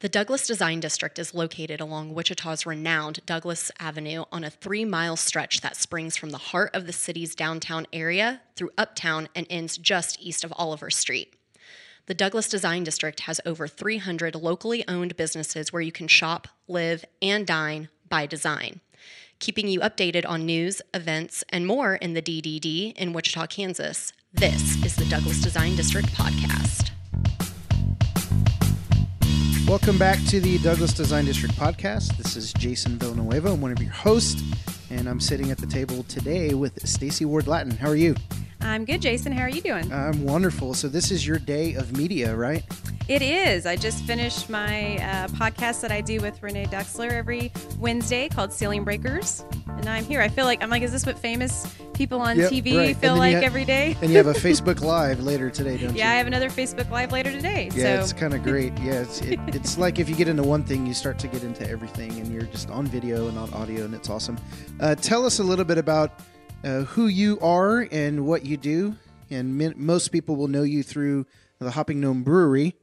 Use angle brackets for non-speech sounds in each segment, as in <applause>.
The Douglas Design District is located along Wichita's renowned Douglas Avenue on a three mile stretch that springs from the heart of the city's downtown area through uptown and ends just east of Oliver Street. The Douglas Design District has over 300 locally owned businesses where you can shop, live, and dine by design, keeping you updated on news, events, and more in the DDD in Wichita, Kansas. This is the Douglas Design District podcast. Welcome back to the Douglas Design District podcast. This is Jason Villanueva. I'm one of your hosts, and I'm sitting at the table today with Stacy Ward Lattin. How are you? I'm good, Jason. How are you doing? I'm wonderful. So this is your day of media, right? It is. I just finished my uh, podcast that I do with Renee Duxler every Wednesday called Ceiling Breakers, and I'm here. I feel like I'm like, is this what famous people on Yep, TV right. feel like ha- every day? And you have a <laughs> Facebook Live later today, don't you? yeah, I have another Facebook Live later today. Yeah, so it's kind of <laughs> great. Yeah, it's it, it's like if you get into one thing, you start to get into everything, and you're just on video and on audio, and it's awesome. Uh, tell us a little bit about uh, who you are and what you do. And min- most people will know you through the Hopping Gnome Brewery,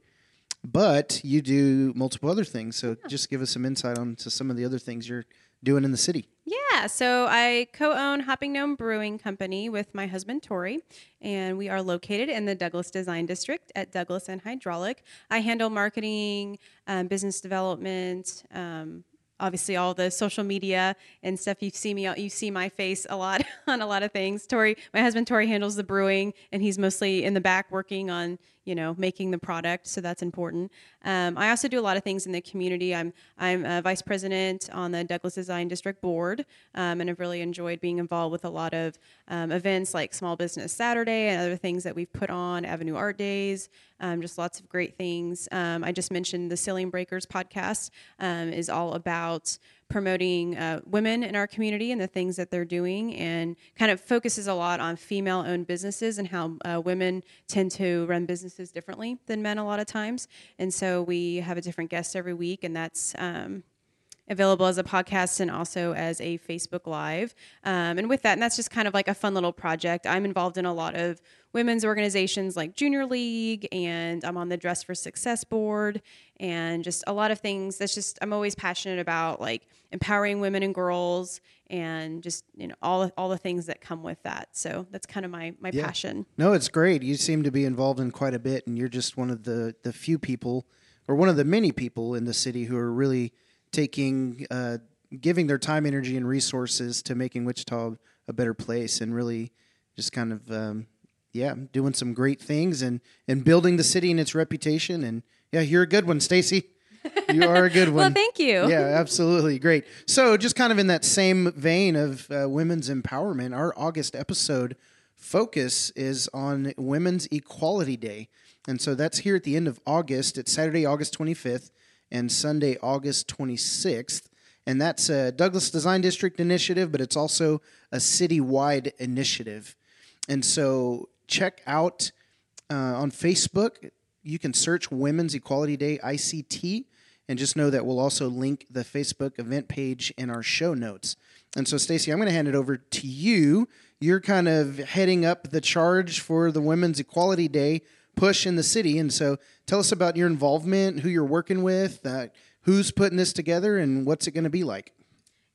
but you do multiple other things. So just give us some insight on to some of the other things you're doing in the city. Yeah, so I co-own Hopping Gnome Brewing Company with my husband Tori, and we are located in the Douglas Design District at Douglas and Hydraulic. I handle marketing, um, business development, um, obviously all the social media and stuff. You see me, you see my face a lot <laughs> on a lot of things. Tori, my husband Tori handles the brewing, and he's mostly in the back working on you know making the product so that's important um, i also do a lot of things in the community i'm i'm a vice president on the douglas design district board um, and i've really enjoyed being involved with a lot of um, events like small business saturday and other things that we've put on avenue art days um, just lots of great things um, i just mentioned the ceiling breakers podcast um, is all about promoting uh, women in our community and the things that they're doing and kind of focuses a lot on female owned businesses and how uh, women tend to run businesses differently than men a lot of times. And so we have a different guest every week and that's um, available as a podcast and also as a Facebook Live. Um, and with that, and that's just kind of like a fun little project. I'm involved in a lot of women's organizations like Junior League, and I'm on the Dress for Success board, and just a lot of things. That's just I'm always passionate about like empowering women and girls, and just you know all all the things that come with that. So that's kind of my my Yeah. passion. No, it's great. You seem to be involved in quite a bit, and you're just one of the the few people, or one of the many people in the city who are really taking, uh, giving their time, energy, and resources to making Wichita a better place, and really just kind of, um, yeah, doing some great things and and building the city and its reputation. And yeah, you're a good one, Stacy. You are a good <laughs> one. Well, thank you. Yeah, absolutely. Great. So, just kind of in that same vein of uh, women's empowerment, our August episode focus is on Women's Equality Day. And so that's here at the end of August. It's Saturday, August 25th, and Sunday, August 26th. And that's a Douglas Design District initiative, but it's also a citywide initiative. And so check out uh, on Facebook. You can search Women's Equality Day ICT, and just know that we'll also link the Facebook event page in our show notes. And so, Stacy, I'm going to hand it over to you. You're kind of heading up the charge for the Women's Equality Day push in the city, and so tell us about your involvement, who you're working with, uh, who's putting this together, and what's it going to be like.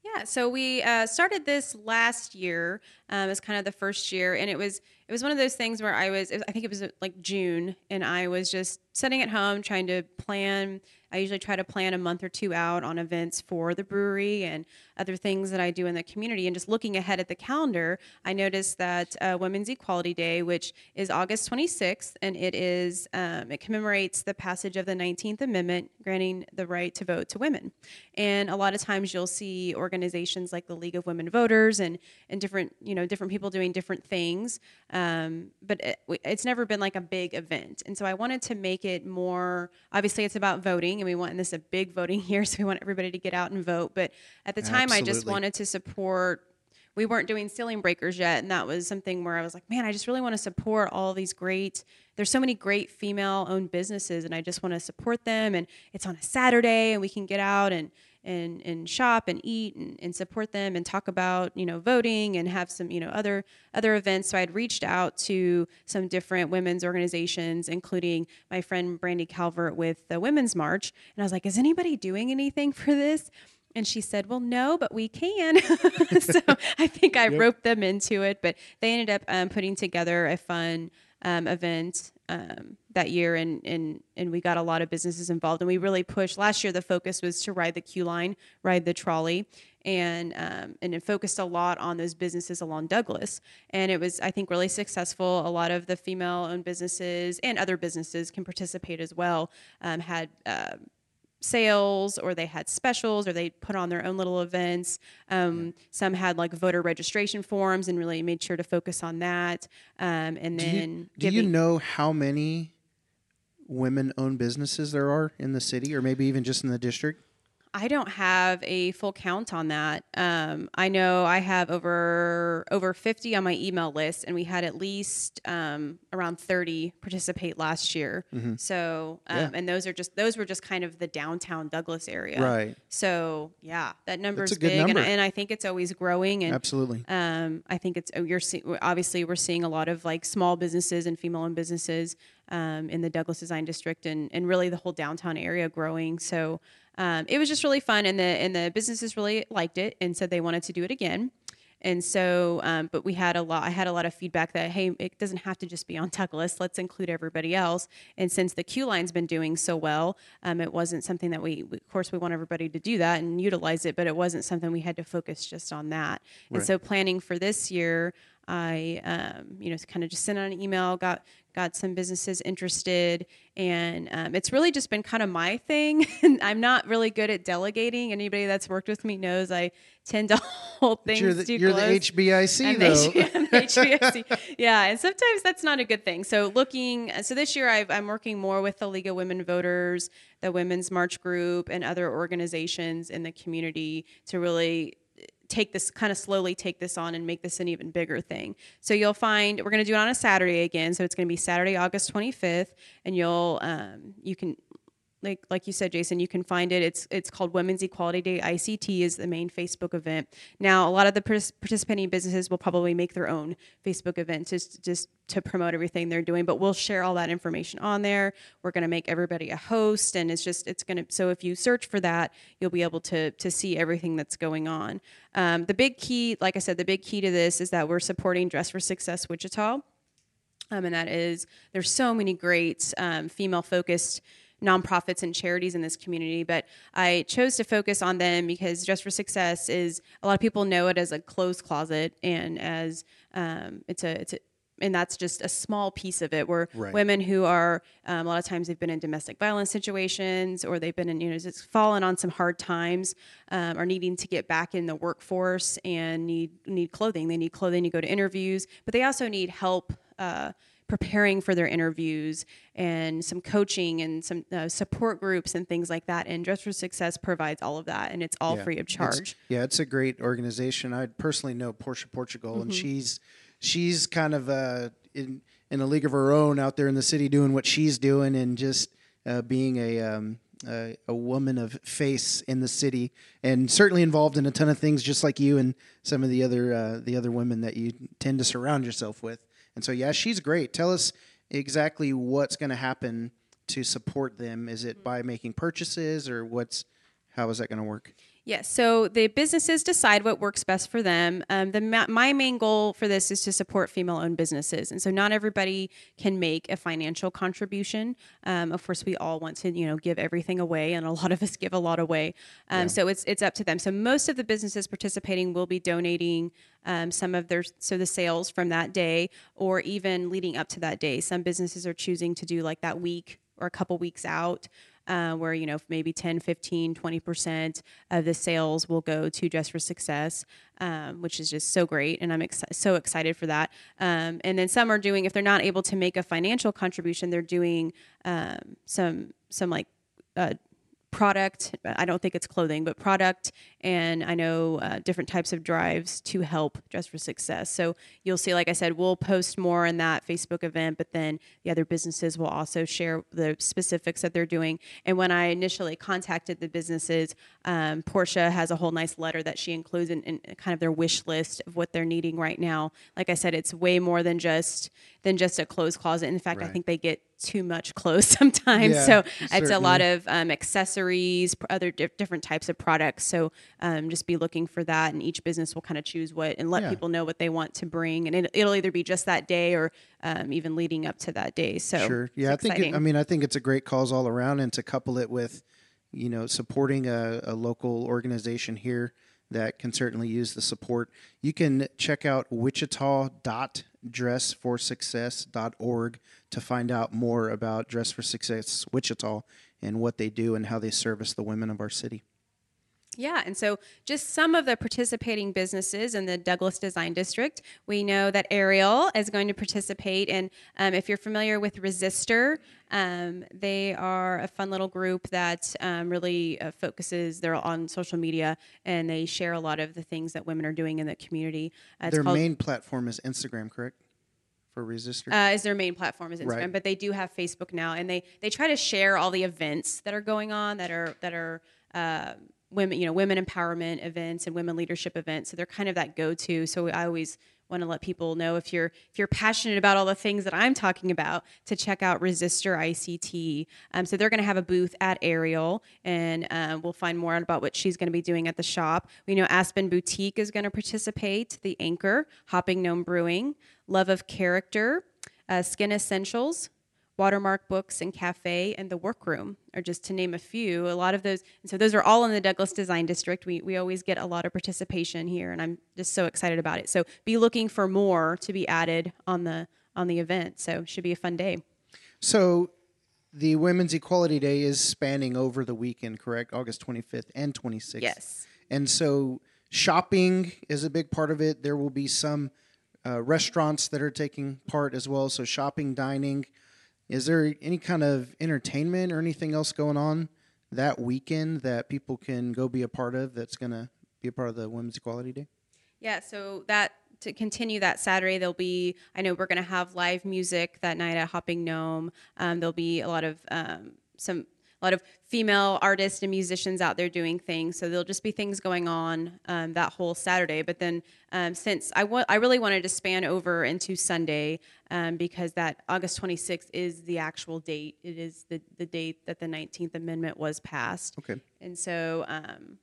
Yeah, so we uh, started this last year um, as kind of the first year, and it was it was one of those things where I was, was- I think it was uh, like June, and I was just sitting at home trying to plan. I usually try to plan a month or two out on events for the brewery and other things that I do in the community. And just looking ahead at the calendar, I noticed that uh, Women's Equality Day, which is August 26th, and it is um, it commemorates the passage of the 19th Amendment, granting the right to vote to women. And a lot of times you'll see organizations like the League of Women Voters and and different you know different people doing different things. Um, but it, it's never been like a big event, and so I wanted to make it more. Obviously, it's about voting, and we want and this is a big voting <laughs> year, so we want everybody to get out and vote. But at the time, I just wanted to support we weren't doing ceiling breakers yet and that was something where i was like man i just really want to support all these great there's so many great female owned businesses and I just want to support them and it's on a Saturday and we can get out and and and shop and eat and, and support them and talk about you know voting and have some you know other other events so i'd reached out to some different women's organizations including my friend brandy calvert with the women's march and i was like is anybody doing anything for this and she said, Well, no, but we can. <laughs> so I think I yep. roped them into it. But they ended up um, putting together a fun um, event um, that year, and, and and we got a lot of businesses involved, and we really pushed. Last year, the focus was to ride the Q line, ride the trolley, and um, and it focused a lot on those businesses along Douglas, and it was I think really successful. A lot of the female-owned businesses and other businesses can participate as well. Um, had uh, sales or they had specials or they put on their own little events. Um, some had like voter registration forms and really made sure to focus on that. Um, and do then, you, do you know how many women owned businesses there are in the city or maybe even just in the district? I don't have a full count on that. Um, I know I have over over 50 on my email list, and we had at least um, around 30 participate last year. Mm-hmm. So, um, yeah. and those are just those were just kind of the downtown Douglas area, right? So, yeah, that number is big, number. And, and, I think it's always growing. And absolutely, um, I think it's you're see, obviously we're seeing a lot of like small businesses and female-owned businesses um, in the Douglas Design District, and and really the whole downtown area growing. So um, it was just really fun, and the and the businesses really liked it and said they wanted to do it again. And so, um, but we had a lot. I had a lot of feedback that hey, it doesn't have to just be on Douglas. Let's include everybody else. And since the Q line's been doing so well, um, it wasn't something that we, of course, we want everybody to do that and utilize it, but it wasn't something we had to focus just on that. Right. And so, planning for this year, I, um, you know, kind of just sent out an email, got got some businesses interested, and um, it's really just been kind of my thing. <laughs> I'm not really good at delegating. Anybody that's worked with me knows I tend to <laughs> hold things you're the, too you're close. <laughs> the HBIC though. HBIC. yeah, and sometimes that's not a good thing. So looking, so this year i am working more with the League of Women Voters, the Women's March Group, and other organizations in the community to really take this kind of slowly take this on and make this an even bigger thing. So you'll find we're going to do it on a Saturday again. So it's going to be Saturday, August 25th, and you'll um, you can like like you said jason you can find it. It's it's called women's equality day. Ict is the main facebook event. Now a lot of the participating businesses will probably make their own facebook event just just to promote everything they're doing but we'll share all that information on there. We're going to make everybody a host and it's just it's going to so if you search for that you'll be able to to see everything that's going on. Um, the big key like i said the big key to this is that we're supporting dress for success wichita. Um, and that is there's so many great um, female focused nonprofits and charities in this community, but I chose to focus on them because Dress for Success is a lot of people know it as a clothes closet and as um, it's a it's a and that's just a small piece of it where right. women who are um, a lot of times they've been in domestic violence situations or they've been in you know just fallen on some hard times um, are needing to get back in the workforce and need need clothing they need clothing to go to interviews but they also need help uh, preparing for their interviews and some coaching and some uh, support groups and things like that. And Dress for Success provides all of that, and it's all yeah. free of charge. It's, yeah, it's a great organization. I personally know Portia Portugal, mm-hmm. and she's she's kind of uh, in in a league of her own out there in the city doing what she's doing, and just uh, being a um, a, a, woman of face in the city, and certainly involved in a ton of things, just like you and some of the other uh, the other women that you tend to surround yourself with. And so, yeah, she's great. Tell us exactly what's going to happen to support them. Is it by making purchases, or what's how is that going to work? Yes. So the businesses decide what works best for them. Um, the my main goal for this is to support female-owned businesses, and so not everybody can make a financial contribution. Um, of course, we all want to you know give everything away, and a <laughs> lot of us give a lot away. Um, yeah. So it's it's up to them. So most of the businesses participating will be donating um, some of their so the sales from that day, or even leading up to that day. Some businesses are choosing to do like that week or a couple weeks out uh, where you know maybe 10 15 20% of the sales will go to dress for success um, which is just so great and i'm ex- so excited for that. Um, and then some are doing if they're not able to make a financial contribution they're doing um, some some like uh, product. I don't think it's clothing, but product, and I know uh, different types of drives to help Dress for Success. So you'll see, like I said, we'll post more in that Facebook event, but then the other businesses will also share the specifics that they're doing. And when I initially contacted the businesses, um, Portia has a whole nice letter that she includes in, in kind of their wish list of what they're needing right now. Like I said, it's way more than just than just a clothes closet. In fact, I think they get too much clothes <laughs> sometimes. Yeah, so it's a lot of um, accessories, other di- different types of products. So um, just be looking for that, and each business will kind of choose what and let Yeah. people know what they want to bring, and it, it'll either be just that day or um, even leading up to that day. So Sure. Yeah, I think. It. I mean, I think it's a great cause all around, and to couple it with, you know, supporting a, a local organization here that can certainly use the support. You can check out wichita.dressforsuccess.org to find out more about Dress for Success Wichita and what they do and how they service the women of our city. Yeah, and so just some of the participating businesses in the Douglas Design District. We know that Ariel is going to participate, and um, if you're familiar with Resistor, um, they are a fun little group that um, really uh, focuses. They're on social media, and they share a lot of the things that women are doing in the community. Uh, it's Their called- main platform is Instagram, correct? For Resistor. uh, is their main platform is Instagram, Right. but they do have Facebook now, and they they try to share all the events that are going on that are that are uh, women you know women empowerment events and women leadership events. So they're kind of that go to. So I always want to let people know if you're if you're passionate about all the things that I'm talking about to check out Resistor ICT. Um, so they're going to have a booth at Ariel, and um, we'll find more out about what she's going to be doing at the shop. We know Aspen Boutique is going to participate. The Anchor, Hopping Gnome Brewing, Love of Character, uh, Skin Essentials, Watermark Books and Cafe, and the Workroom are just to name a few. A lot of those, and so those are all in the Douglas Design District. We, we always get a lot of participation here, and I'm just so excited about it. So be looking for more to be added on the on the event. So should be a fun day. So the Women's Equality Day is spanning over the weekend, correct? August 25th and 26th. Yes. And so shopping is a big part of it. There will be some uh, restaurants that are taking part as well. So shopping, dining. Is there any kind of entertainment or anything else going on that weekend that people can go be a part of that's going to be a part of the Women's Equality Day? Yeah, so that to continue that Saturday, there'll be. I know we're going to have live music that night at Hopping Gnome. Um, there'll be a lot of um, some a lot of female artists and musicians out there doing things. So there'll just be things going on um, that whole Saturday. But then um, since I wa- I really wanted to span over into Sunday um, because that August 26th is the actual date. It is the the date that the 19th Amendment was passed. Okay. And so um,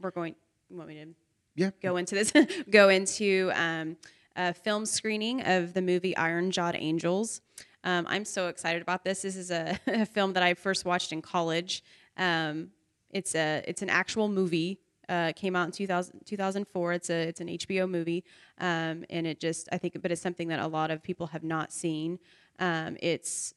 we're going. You want me to? Yeah. go into this <laughs> go into um, a film screening of the movie iron jawed angels um, i'm so excited about this. This is a, <laughs> a film that i first watched in college. Um, it's a it's an actual movie. Uh, came out in 2000, 2004 it's a it's an hbo movie. Um, and it just i think but it's something that a lot of people have not seen. Um, it's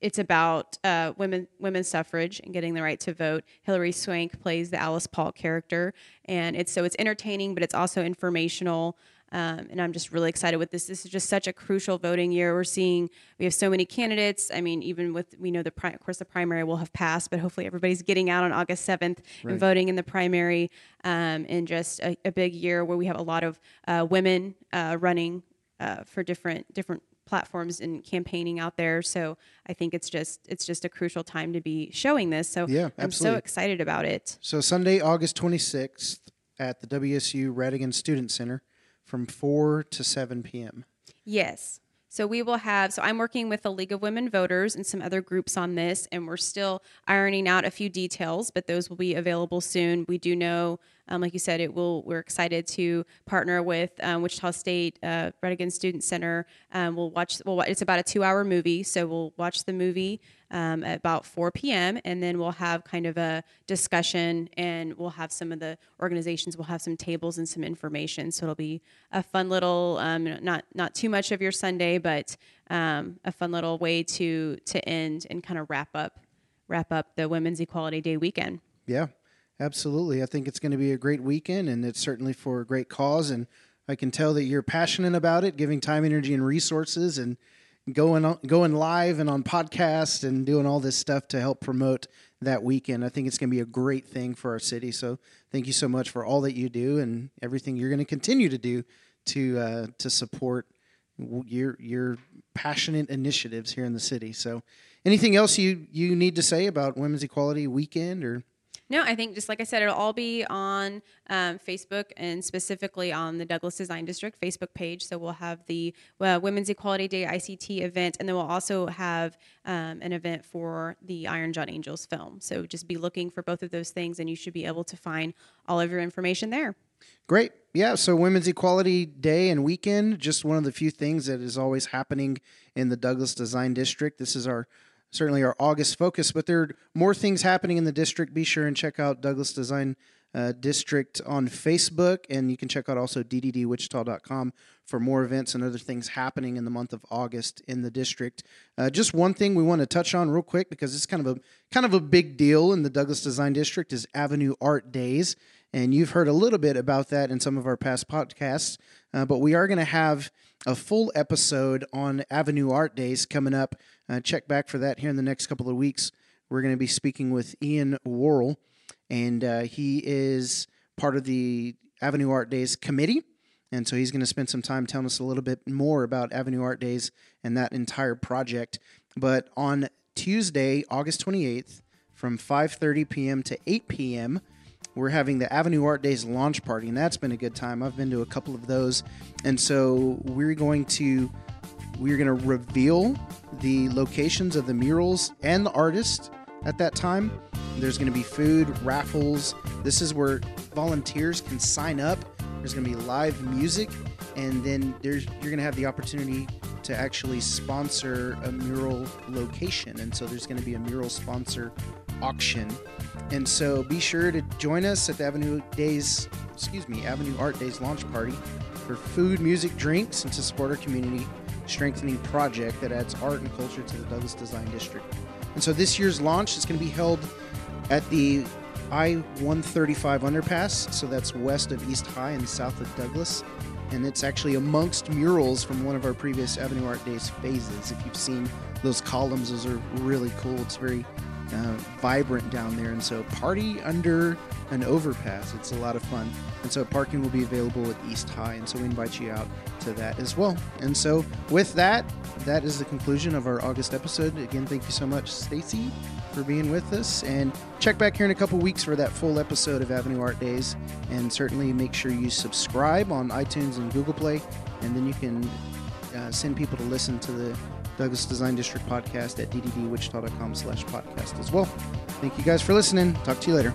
it's about uh, women women's suffrage and getting the right to vote. Hilary Swank plays the Alice Paul character, and it's so it's entertaining, but it's also informational. Um, and I'm just really excited with this. This is just such a crucial voting year. We're seeing we have so many candidates. I mean, even with we know the pri- of course the primary will have passed, but hopefully everybody's getting out on August 7th and voting in the primary. Um, and just a, a big year where we have a lot of uh, women uh, running uh, for different different platforms and campaigning out there. So I think it's just it's just a crucial time to be showing this. So Yeah, I'm so excited about it. So Sunday, August 26th at the WSU Rhatigan Student Center from 4 to 7 p.m. Yes. So we will have. So I'm working with the League of Women Voters and some other groups on this, and we're still ironing out a few details, but those will be available soon. We do know, um, like you said, it will. We're excited to partner with um, Wichita State uh, Rhatigan Student Center. Um, we'll watch. Well, it's about a two-hour movie, so we'll watch the movie um, at about 4 p.m. and then we'll have kind of a discussion, and we'll have some of the organizations. We'll have some tables and some information, so it'll be a fun little, um, not not too much of your Sunday, but um, a fun little way to to end and kind of wrap up wrap up the Women's Equality Day weekend. Yeah, absolutely. I think it's going to be a great weekend, and it's certainly for a great cause. And I can tell that you're passionate about it, giving time, energy, and resources. And going on, going live and on podcast and doing all this stuff to help promote that weekend. I think it's going to be a great thing for our city. So thank you so much for all that you do and everything you're going to continue to do to uh, to support your your passionate initiatives here in the city. So anything else you you need to say about Women's Equality Weekend or No, I think just like I said, it'll all be on um, Facebook and specifically on the Douglas Design District Facebook page. So we'll have the uh, Women's Equality Day ICT event, and then we'll also have um, an event for the Iron Jawed Angels film. So just be looking for both of those things, and you should be able to find all of your information there. Great. Yeah. So, Women's Equality Day and weekend, just one of the few things that is always happening in the Douglas Design District. This is our certainly our August focus, but there are more things happening in the district. Be sure and check out Douglas Design uh, District on Facebook, and you can check out also dddwichita.com for more events and other things happening in the month of August in the district. Uh, just one thing we want to touch on real quick because it's kind of a kind of a big deal in the Douglas Design District is Avenue Art Days. And you've heard a little bit about that in some of our past podcasts. Uh, but we are going to have a full episode on Avenue Art Days coming up. Uh, check back for that here in the next couple of weeks. We're going to be speaking with Ian Worrell, and uh, he is part of the Avenue Art Days committee. And so he's going to spend some time telling us a little bit more about Avenue Art Days and that entire project. But on Tuesday, August 28th, from 5:30 p.m. to 8 p.m., we're having the Avenue Art Days launch party, and that's been a good time. I've been to a couple of those, and so we're going to we're going to reveal the locations of the murals and the artist at that time. There's going to be food, raffles. This is where volunteers can sign up. There's going to be live music, and then there's you're going to have the opportunity to actually sponsor a mural location. And so there's going to be a mural sponsor auction. And so be sure to join us at the Avenue Days, excuse me, Avenue Art Days launch party for food, music, drinks, and to support our community strengthening project that adds art and culture to the Douglas Design District. And so this year's launch is going to be held at the I 135 underpass. So that's west of East High and south of Douglas. And it's actually amongst murals from one of our previous Avenue Art Days phases. If you've seen those columns, those are really cool. It's very uh, vibrant down there. And so, party under an overpass. It's a lot of fun. And so, parking will be available at East High. And so, we invite you out to that as well. And so, with that, that is the conclusion of our August episode. Again, thank you so much, Stacy, for being with us. And check back here in a couple weeks for that full episode of Avenue Art Days. And certainly make sure you subscribe on iTunes and Google Play. And then you can uh, send people to listen to the Douglas Design District podcast at dddwichita.com slash podcast as well. Thank you guys for listening. Talk to you later.